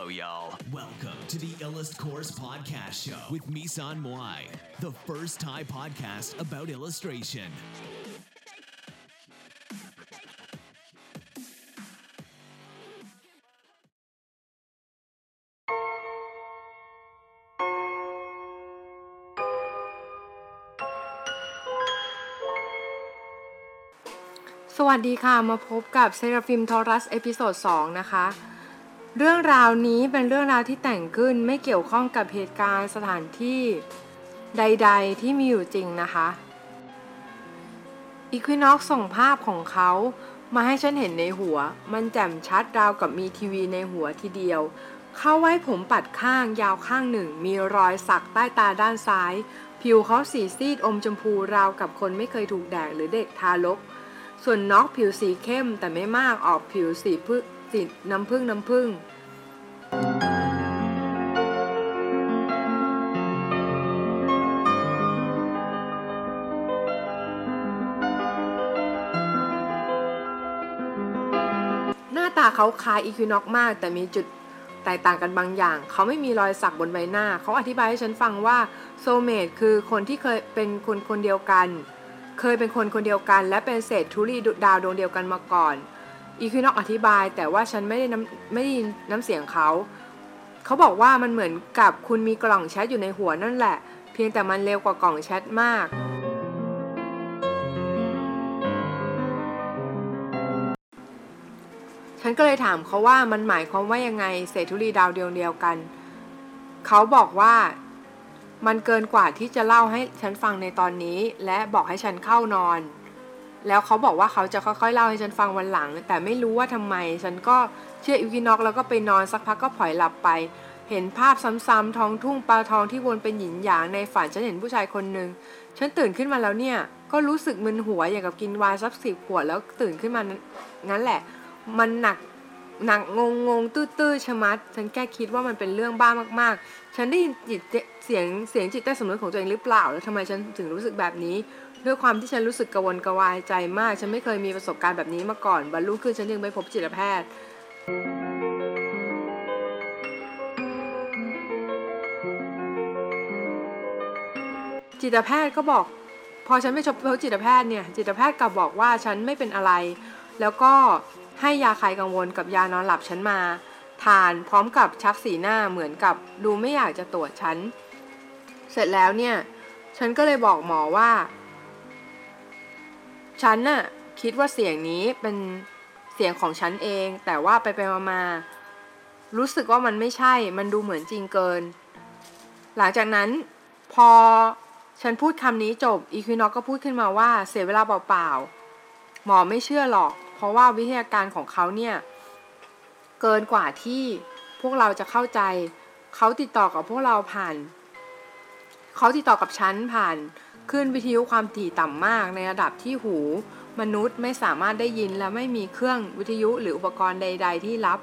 Hello, y'all. Welcome to the Illust Course Podcast Show with Misan Moai, the first Thai podcast about illustration. สวัสดีค่ะ มาพบกับเซราฟิมทอรัสเอพิโซด2นะคะ เรื่องราวนี้เป็นเรื่องราวที่แต่งขึ้นไม่เกี่ยวข้องกับเหตุการณ์สถานที่ใด ๆ ที่มีอยู่จริงนะคะอีควินอกส่งภาพของเขามาให้ฉันเห็นในหัว มันแจ่มชัดราวกับมีทีวีในหัวทีเดียว เข้าไว้ผมปัดข้างยาวข้างหนึ่ง มีรอยสักใต้ตาด้านซ้าย ผิวเขาสีซีดอมชมพูราวกับคนไม่เคยถูกแดดหรือเด็กทารก ส่วนน็อกผิวสีเข้มแต่ไม่มากออกผิวสีพึ่ งสีน้ำผึ้งน้ำผึ้งหน้าตาเขาคล้ายอีควินอกมาก แต่มีจุดแตกต่างกันบางอย่าง เขาไม่มีรอยสักบนใบหน้า เขาอธิบายให้ฉันฟังว่าโซเมตคือคนที่เคยเป็นคนคนเดียวกัน เคยเป็นคนคนเดียวกัน และเป็นเศษธุลีดาวดวงเดียวกันมาก่อน อีควินอกอธิบาย แต่ว่าฉันไม่ได้น้ำไม่ได้ยินน้ำเสียงเขาเขาบอกว่ามันเหมือนกับคุณมีกล่องแชทอยู่ในหัวนั่นแหละ เพียงแต่มันเร็วกว่ากล่องแชทมากฉันก็เลยถามเขาว่ามันหมายความว่ายังไงเศษธุลีดาวดวงเดียวกัน เขาบอกว่ามันเกินกว่าที่จะเล่าให้ฉันฟังในตอนนี้ และบอกให้ฉันเข้านอน แล้วเขาบอกว่าเขาจะค่อยๆเล่าให้ฉันฟังวันหลัง แต่ไม่รู้ว่าทำไม ฉันก็เชื่ออิวกินอกแล้วก็ไปนอนสักพักก็ผลอยหลับไป เห็นภาพซ้ำๆท้องทุ่งปลาทองที่วนเป็นหยินหยางในฝันฉันเห็นผู้ชายคนหนึ่งฉันตื่นขึ้นมาแล้วเนี่ย ก็รู้สึกมึนหัวอย่างกับกินวายสักสิบขวดแล้วตื่นขึ้นมางั้นแหละ มันหนักหนักงงงๆตื้อๆชะมัด ฉันแค่คิดว่ามันเป็นเรื่องบ้ามากๆ ฉันได้ยินจิตเสียงเสียงจิตใต้สำนึกของตัวเองหรือเปล่า แล้วทำไมฉันถึงรู้สึกแบบนี้ ด้วยความที่ฉันรู้สึกกระวนกระวายใจมาก ฉันไม่เคยมีประสบการณ์แบบนี้มาก่อนบรรลุขึ้นฉันยังไปพบจิตแพทย์จิตแพทย์ก็บอก พอฉันไปพบจิตแพทย์เนี่ยจิตแพทย์กลับบอกว่าฉันไม่เป็นอะไร แล้วก็ให้ยาคลายกังวลกับยานอนหลับฉันมา ทานพร้อมกับชักสีหน้าเหมือนกับดูไม่อยากจะตรวจฉัน เสร็จแล้วเนี่ย ฉันก็เลยบอกหมอว่า ฉันน่ะคิดว่าเสียงนี้เป็นเสียงของฉันเอง แต่ว่าไปไปมามารู้สึกว่ามันไม่ใช่ มันดูเหมือนจริงเกิน หลังจากนั้นพอฉันพูดคำนี้จบอีควินอกก็พูดขึ้นมาว่าเสียเวลาเปล่าๆ หมอไม่เชื่อหรอก เพราะว่าวิทยาการของเขาเนี่ย เกินกว่าที่พวกเราจะเข้าใจ เขาติดต่อกับพวกเราผ่าน เขาติดต่อกับฉันผ่าน ขึ้นวิทยุความถี่ต่ำมากในระดับที่หู มนุษย์ไม่สามารถได้ยินและไม่มีเครื่องวิทยุหรืออุปกรณ์ใด ๆ ที่รับ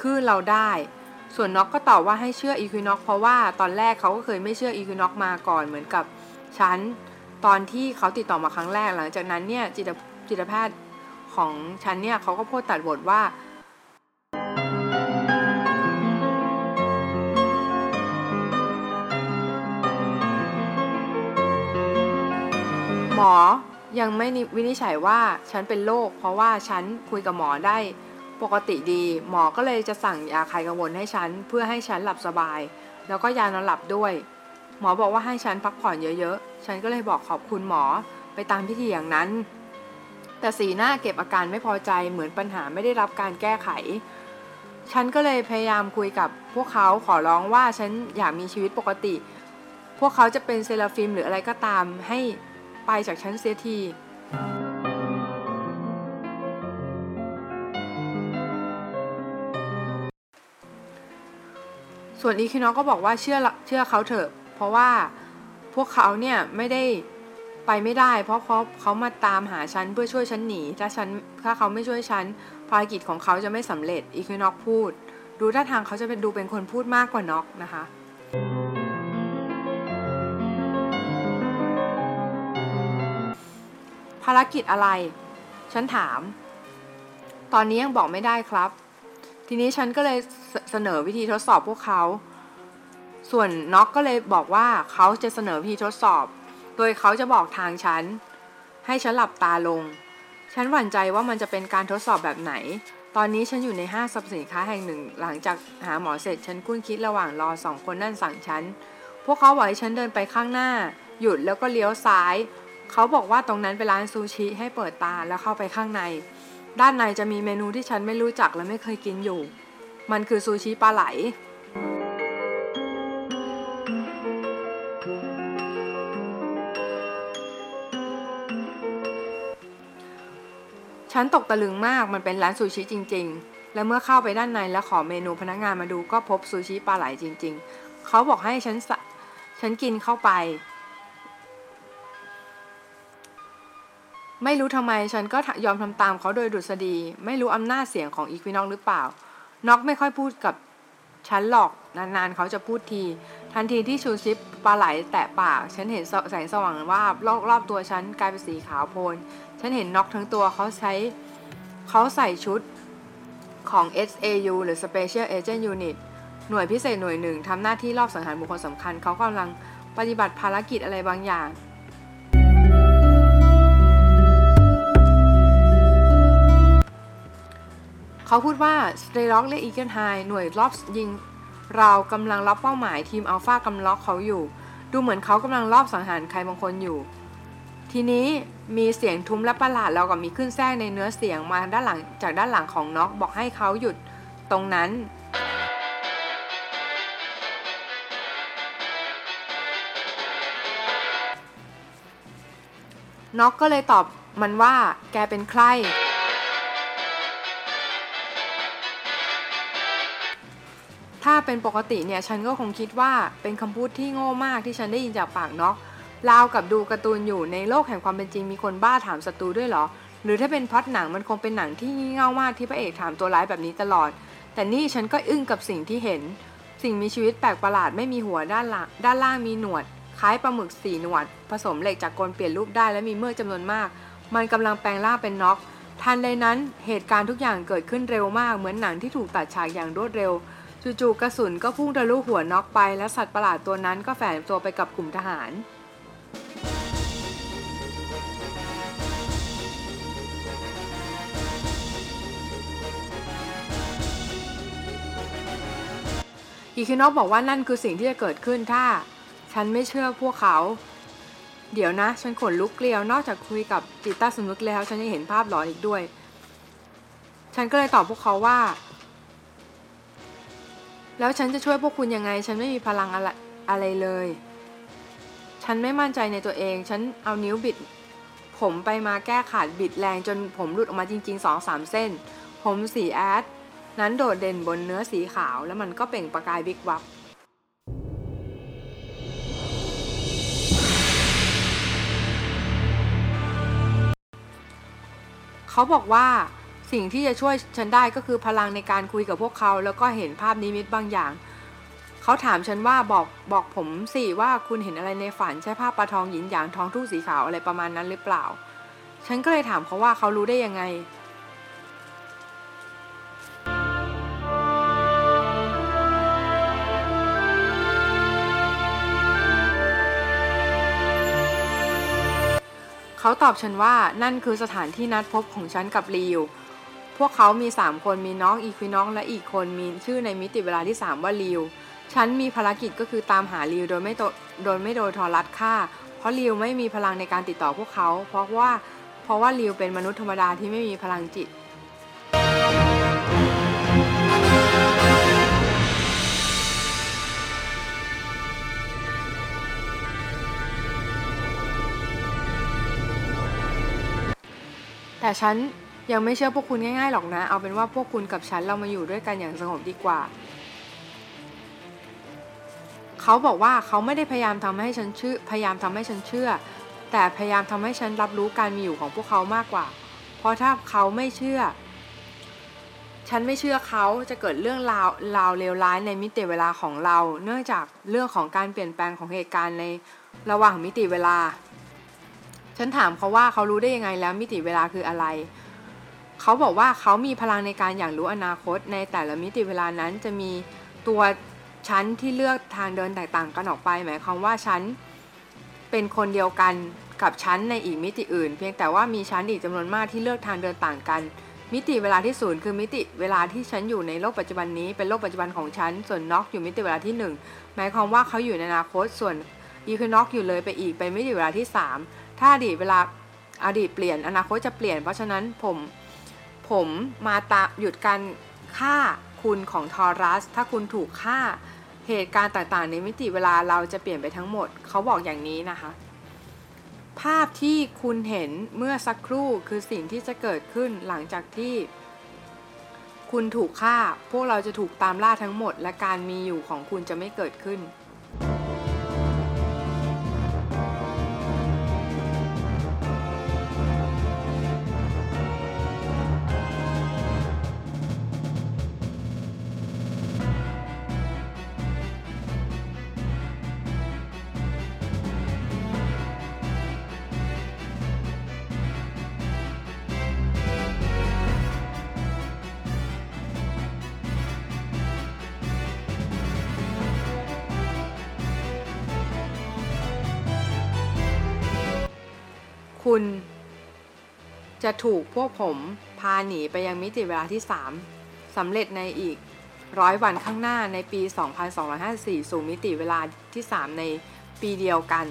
คลื่นเราได้ ส่วนน็อกก็ตอบว่าให้เชื่ออีควินอกเพราะว่าตอนแรกเขาก็เคยไม่เชื่ออีควินอกมาก่อนเหมือนกับฉันตอนที่เขาติดต่อมาครั้งแรกหลังจากนั้นเนี่ยจิตจิตแพทย์ของฉันเนี่ยเขาก็พูดตัดบทว่า หมอยังไม่วินิจฉัยว่าฉันเป็นโรคเพราะว่าฉันคุยกับหมอได้ปกติดี หมอก็เลยจะสั่งยาคลายกังวลให้ฉันเพื่อให้ฉันหลับสบาย แล้วก็ยานอนหลับด้วย หมอบอกว่าให้ฉันพักผ่อนเยอะๆ ฉันก็เลยบอกขอบคุณหมอไปตามพิธีอย่างนั้น แต่สีหน้าเก็บอาการไม่พอใจเหมือนปัญหาไม่ได้รับการแก้ไข ฉันก็เลยพยายามคุยกับพวกเขาขอร้องว่าฉันอยากมีชีวิตปกติ พวกเขาจะเป็นเซราฟิมหรืออะไรก็ตามให้ ไปจากฉันเสียทีส่วนอีคินอก็บอกว่าเชื่อเชื่อเขาเถอะ เพราะว่าพวกเขาเนี่ยไม่ได้ไปไม่ได้ เพราะเขาเขามาตามหาฉันเพื่อช่วยฉันหนี ถ้าฉันถ้าเขาไม่ช่วยฉันภารกิจของเขาจะไม่สำเร็จอีคินอกพูด ดูท่าทางเขาจะเป็นดูเป็นคนพูดมากกว่าน็อกนะคะ ภารกิจอะไร ฉันถาม ตอนนี้ยังบอกไม่ได้ครับ ทีนี้ฉันก็เลยเสนอวิธีทดสอบพวกเขา ส่วนน็อกก็เลยบอกว่าเขาจะเสนอวิธีทดสอบ โดยเขาจะบอกทางฉัน ให้ฉันหลับตาลง ฉันหวั่นใจว่ามันจะเป็นการทดสอบแบบไหน ตอนนี้ฉันอยู่ในห้างสรรพสินค้าแห่งหนึ่ง หลังจากหาหมอเสร็จฉันคุ้นคิดระหว่างรอสองคนนั่นสั่งฉัน พวกเขาบอกให้ฉันเดินไปข้างหน้า หยุดแล้วก็เลี้ยวซ้าย เขาบอกว่าตรงนั้นเป็นร้านซูชิให้เปิดตาแล้วเข้าไปข้างใน ด้านในจะมีเมนูที่ฉันไม่รู้จักและไม่เคยกินอยู่ มันคือซูชิปลาไหล ฉันตกตะลึงมากมันเป็นร้านซูชิจริง ๆ และเมื่อเข้าไปด้านในและขอเมนูพนักงานมาดูก็พบซูชิปลาไหลจริง ๆ เขาบอกให้ฉันฉันกินเข้าไป ไม่รู้ทำไมฉันก็ยอมทำตามเขาโดยดุษฎี ไม่รู้อำนาจเสียงของอีควินอกหรือเปล่า น็อกไม่ค่อยพูดกับฉันหรอก นานๆเขาจะพูดที ทันทีที่ชูชิปปลาไหลแตะปาก ฉันเห็นแสงสว่างว่าบรอบๆตัวฉันกลายเป็นสีขาวโพลน ฉันเห็นน็อกทั้งตัวเขาใช้เขาใส่ชุดของ SAU หรือ Special Agent Unit หน่วยพิเศษหน่วยหนึ่งทำหน้าที่ลอบสังหารบุคคลสำคัญ เขากำลังปฏิบัติภารกิจอะไรบางอย่าง เขาพูดว่าสเตร็อกและ Eagle Eye หน่วยลอบยิง เรากำลังรับเป้าหมายทีมอัลฟากำลังล็อกเขาอยู่ ดูเหมือนเขากำลังลอบสังหารใครบางคนอยู่ ทีนี้มีเสียงทุ้มและประหลาดแล้วก็มีคลื่นแทรกในเนื้อเสียงมาด้านหลังจากด้านหลังของน็อกบอกให้เขาหยุดตรงนั้นน็อกก็เลยตอบมันว่าแกเป็นใคร ถ้าเป็นปกติเนี่ยฉันก็คงคิดว่าเป็นคำพูดที่โง่มากที่ฉันได้ยินจากปากน็อกราวกับดูการ์ตูนอยู่ในโลกแห่งความเป็นจริงมีคนบ้าถามศัตรูด้วยเหรอ หรือถ้าเป็นพอดหนังมันคงเป็นหนังที่งี่เง่ามากที่พระเอกถามตัวร้ายแบบนี้ตลอด แต่นี่ฉันก็อึ้งกับสิ่งที่เห็น สิ่งมีชีวิตแปลกประหลาดไม่มีหัวด้านล่างด้านล่างมีหนวด คล้ายปลาหมึกสีหนวด ผสมเหล็กจากกลเปลี่ยนรูปได้และมีเมือกจำนวนมาก มันกำลังแปลงร่างเป็นน็อกทันใดนั้นเหตุการณ์ทุกอย่างเกิดขึ้นเร็วมากเหมือนหนังที่ถูกตัดฉากอย่างรวดเร็ว จู่ๆกระสุนก็พุ่งทะลุหัวน็อกไป และสัตว์ประหลาดตัวนั้นก็แฝงตัวไปกับกลุ่มทหาร อีคินอกบอกว่านั่นคือสิ่งที่จะเกิดขึ้นถ้า ฉันไม่เชื่อพวกเขา เดี๋ยวนะ ฉันขนลุกเกลียวนอกจากคุยกับจิตตาสำนึกแล้ว ฉันยังเห็นภาพหลอนอีกด้วย ฉันก็เลยตอบพวกเขาว่า แล้วฉันจะช่วยพวกคุณยังไง ฉันไม่มีพลังอะไรอะไรเลย ฉันไม่มั่นใจในตัวเอง ฉันเอานิ้วบิด ผมไปมาแก้ขาดบิดแรงจนผมหลุดออกมาจริงๆสองสามเส้น ผมสีแอดนั้นโดดเด่นบนเนื้อสีขาว แล้วมันก็เปล่งประกายบิ๊กวับเขาบอกว่า สิ่งที่จะช่วยฉันได้ก็คือพลังในการคุยกับพวกเขา แล้วก็เห็นภาพนิมิตบางอย่าง เขาถามฉันว่าบอกบอกผมสิว่าคุณเห็นอะไรในฝันใช่ภาพปลาทองหยินหยางทองทุ่งสีขาวอะไรประมาณนั้นหรือเปล่า ฉันก็เลยถามเขาว่าเขารู้ได้ยังไงเขาตอบฉันว่านั่นคือสถานที่นัดพบของฉันกับลีว พวกเขามี 3 คนมีน้องอีควิน้องและอีกคนมีชื่อในมิติเวลาที่ 3 ว่าลีวฉันมีภารกิจก็คือตามหาลีวโดยไม่โดยไม่โดยทอรัดฆ่า เพราะลีวไม่มีพลังในการติดต่อพวกเขา เพราะว่าเพราะว่าลีวเป็นมนุษย์ธรรมดาที่ไม่มีพลังจิตแต่ฉัน ยังไม่เชื่อพวกคุณง่ายๆหรอกนะ เอาเป็นว่าพวกคุณกับฉันเรามาอยู่ด้วยกันอย่างสงบดีกว่า เขาบอกว่าเขาไม่ได้พยายามทำให้ฉันเชื่อ พยายามทำให้ฉันเชื่อ แต่พยายามทำให้ฉันรับรู้การมีอยู่ของพวกเขามากกว่า เพราะถ้าเขาไม่เชื่อ ฉันไม่เชื่อเขาจะเกิดเรื่องราวราวเลวร้ายในมิติเวลาของเรา เนื่องจากเรื่องของการเปลี่ยนแปลงของเหตุการณ์ในระหว่างมิติเวลา ฉันถามเขาว่าเขารู้ได้ยังไงแล้วมิติเวลาคืออะไร เขาบอกว่าเขามีพลังในการอย่างรู้อนาคต ในแต่ละมิติเวลานั้นจะมีตัวชั้นที่เลือกทางเดินแตกต่างกันออกไป หมายความว่าชั้นเป็นคนเดียวกันกับชั้นในอีกมิติอื่น เพียงแต่ว่ามีชั้นอีกจำนวนมากที่เลือกทางเดินต่างกัน มิติเวลาที่ศูนย์คือมิติเวลาที่ฉันอยู่ในโลกปัจจุบันนี้เป็นโลกปัจจุบันของฉันส่วนน็อกอยู่มิติเวลาที่ 1 หมายความว่าเขาอยู่ในอนาคตส่วนอีคือน็อกอยู่เลยไปอีกเป็นมิติเวลาที่ 3 ถ้าอดีตเวลาอดีตเปลี่ยนอนาคตจะเปลี่ยน เพราะฉะนั้นผม ผมมาตาหยุดการฆ่าคุณของทอรัส ถ้าคุณถูกฆ่าเหตุการณ์ต่างๆ ในมิติเวลาเราจะเปลี่ยนไปทั้งหมด เขาบอกอย่างนี้นะคะ ภาพที่คุณเห็นเมื่อสักครู่คือสิ่งที่จะเกิดขึ้นหลังจากที่ คุณถูกฆ่า พวกเราจะถูกตามล่าทั้งหมด และการมีอยู่ของคุณจะไม่เกิดขึ้น คุณ จะถูกพวกผมพาหนีไปยังมิติเวลาที่ 3สำเร็จในอีกร้อยวันข้างหน้าในปี 2254 สู่มิติเวลาที่ 3 ในปีเดียวกัน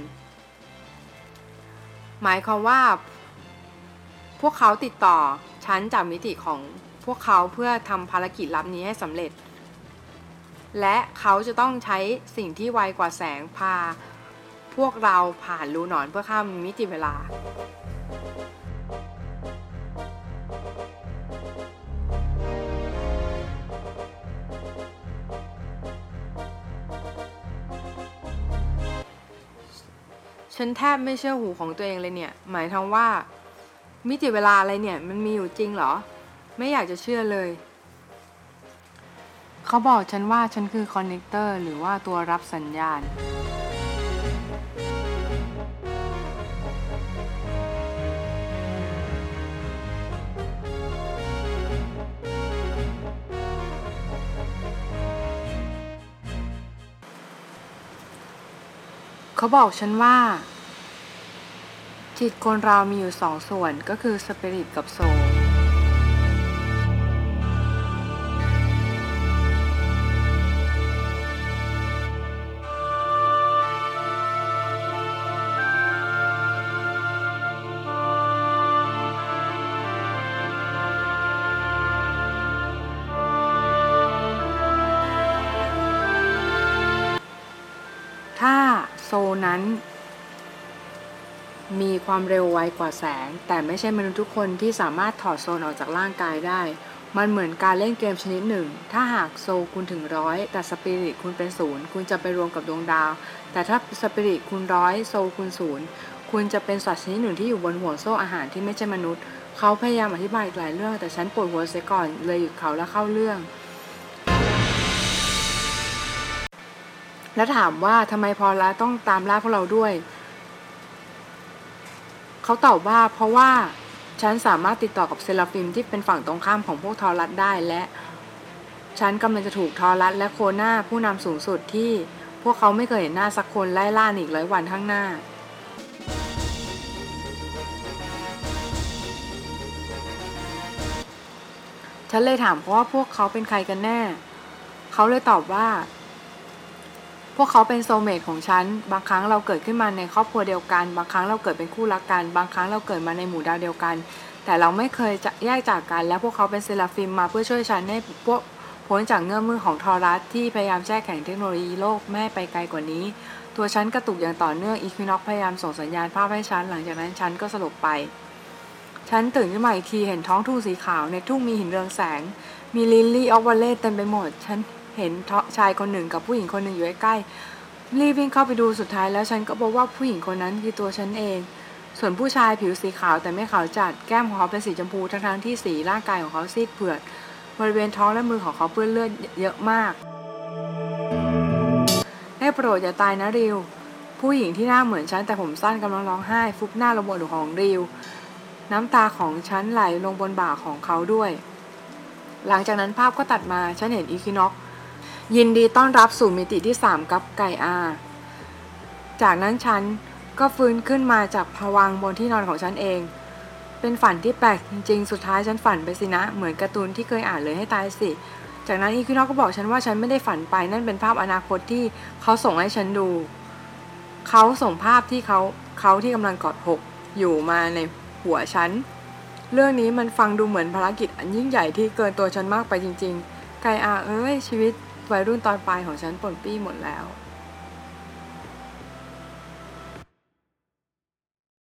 หมายความว่า พวกเขาติดต่อชั้นจากมิติของพวกเขาเพื่อทำภารกิจลับนี้ให้สำเร็จ และเขาจะต้องใช้สิ่งที่ไวกว่าแสงพา พวกเราผ่านรูหนอนเพื่อข้ามมิติเวลาฉันแทบไม่เชื่อหูของตัวเองเลยเนี่ย หมายถึงว่า มิติเวลาอะไรเนี่ย มันมีอยู่จริงเหรอ ไม่อยากจะเชื่อเลย เขาบอกฉันว่าฉันคือคอนเนคเตอร์หรือว่าตัวรับสัญญาณ เขาบอกฉันว่า จิตคนเรามีอยู่สองส่วนก็คือสปิริตกับโซล ความเร็วไวกว่าแสง แต่ไม่ใช่มนุษย์ทุกคนที่สามารถถอดโซลออกจากร่างกายได้ มันเหมือนการเล่นเกมชนิดหนึ่ง ถ้าหากโซลคุณถึงร้อยแต่สปิริตคุณเป็นศูนย์คุณจะไปรวมกับดวงดาว แต่ถ้าสปิริตคุณร้อยโซลคุณศูนย์คุณจะเป็นสัตว์ชนิดหนึ่งที่อยู่บนห่วงโซ่อาหารที่ไม่ใช่มนุษย์ เขาพยายามอธิบายอีกหลายเรื่อง แต่ฉันปวดหัวเสียก่อนเลยหยุดเขาแล้วเข้าเรื่องแล้วถามว่าทำไมพอลาต้องตามล่าพวกเราด้วย เขาตอบว่าเพราะว่าฉันสามารถติดต่อกับเซราฟิมที่เป็นฝั่งตรงข้ามของพวกทอรัสได้และฉันกำลังจะถูกทอรัสและโคนาผู้นำสูงสุดที่ พวกเขาไม่เคยเห็นหน้าสักคนไล่ล่าอีกร้อยวันข้างหน้า ฉันเลยถามเขาว่าพวกเขาเป็นใครกันแน่ เขาเลยตอบว่า พวกเขาเป็นโซเมตของฉัน บางครั้งเราเกิดขึ้นมาในครอบครัวเดียวกัน บางครั้งเราเกิดเป็นคู่รักกัน บางครั้งเราเกิดมาในหมู่ดาวเดียวกัน แต่เราไม่เคยจะแยกจากกัน และพวกเขาเป็นเซราฟิมมาเพื่อช่วยฉันให้พวกพ้นจากเงื้อมมือของทอรัสที่พยายามแช่แข็งเทคโนโลยีโลกแม่ไปไกลกว่านี้ ตัวฉันกระตุกอย่างต่อเนื่องอีควินอกพยายามส่งสัญญาณภาพให้ฉัน หลังจากนั้นฉันก็สลบไป ฉันตื่นขึ้นมาอีกทีเห็นท้องทุ่งสีขาวในทุ่งมีหินเรืองแสง มี lily of valley เต็มไปหมด ฉัน เห็นชายคนหนึ่งกับผู้หญิงคนหนึ่งอยู่ใกล้รีบวิ่งเข้าไปดูสุดท้ายแล้วฉันก็พบว่าผู้หญิงคนนั้นคือตัวฉันเอง ส่วนผู้ชายผิวสีขาวแต่ไม่ขาวจัดแก้มของเขาเป็นสีชมพูทั้งๆที่สีร่างกายของเขาซีดเผือดบริเวณท้องและมือของเขาเปื้อนเลือดเยอะมากได้โปรดอย่าตายนะริว ผู้หญิงที่หน้าเหมือนฉันแต่ผมสั้นกำลังร้องไห้ฟุบหน้าลงบนหัวของริว น้ำตาของฉันไหลลงบนบ่าของเขาด้วย หลังจากนั้นภาพก็ตัดมาฉันเห็นอีคินอก ยินดีต้อนรับสู่มิติที่ 3 กับไก่อา จากนั้นฉันก็ฟื้นขึ้นมาจากผวังบนที่นอนของฉันเอง เป็นฝันที่แปลกจริงๆ สุดท้ายฉันฝันไปสินะ เหมือนการ์ตูนที่เคยอ่านเลยให้ตายสิ จากนั้นอีคิโนก็บอกฉันว่าฉันไม่ได้ฝันไป นั่นเป็นภาพอนาคตที่เขาส่งให้ฉันดู เขาส่งภาพที่เขาเขาที่กำลังกอดหกอยู่มาในหัวฉัน เรื่องนี้มันฟังดูเหมือนภารกิจอันยิ่งใหญ่ที่เกินตัวฉันมากไปจริง ๆ ไกอาเอ้ยชีวิต วัยรุ่นตอนปลายของฉันปนปี้หมดแล้ว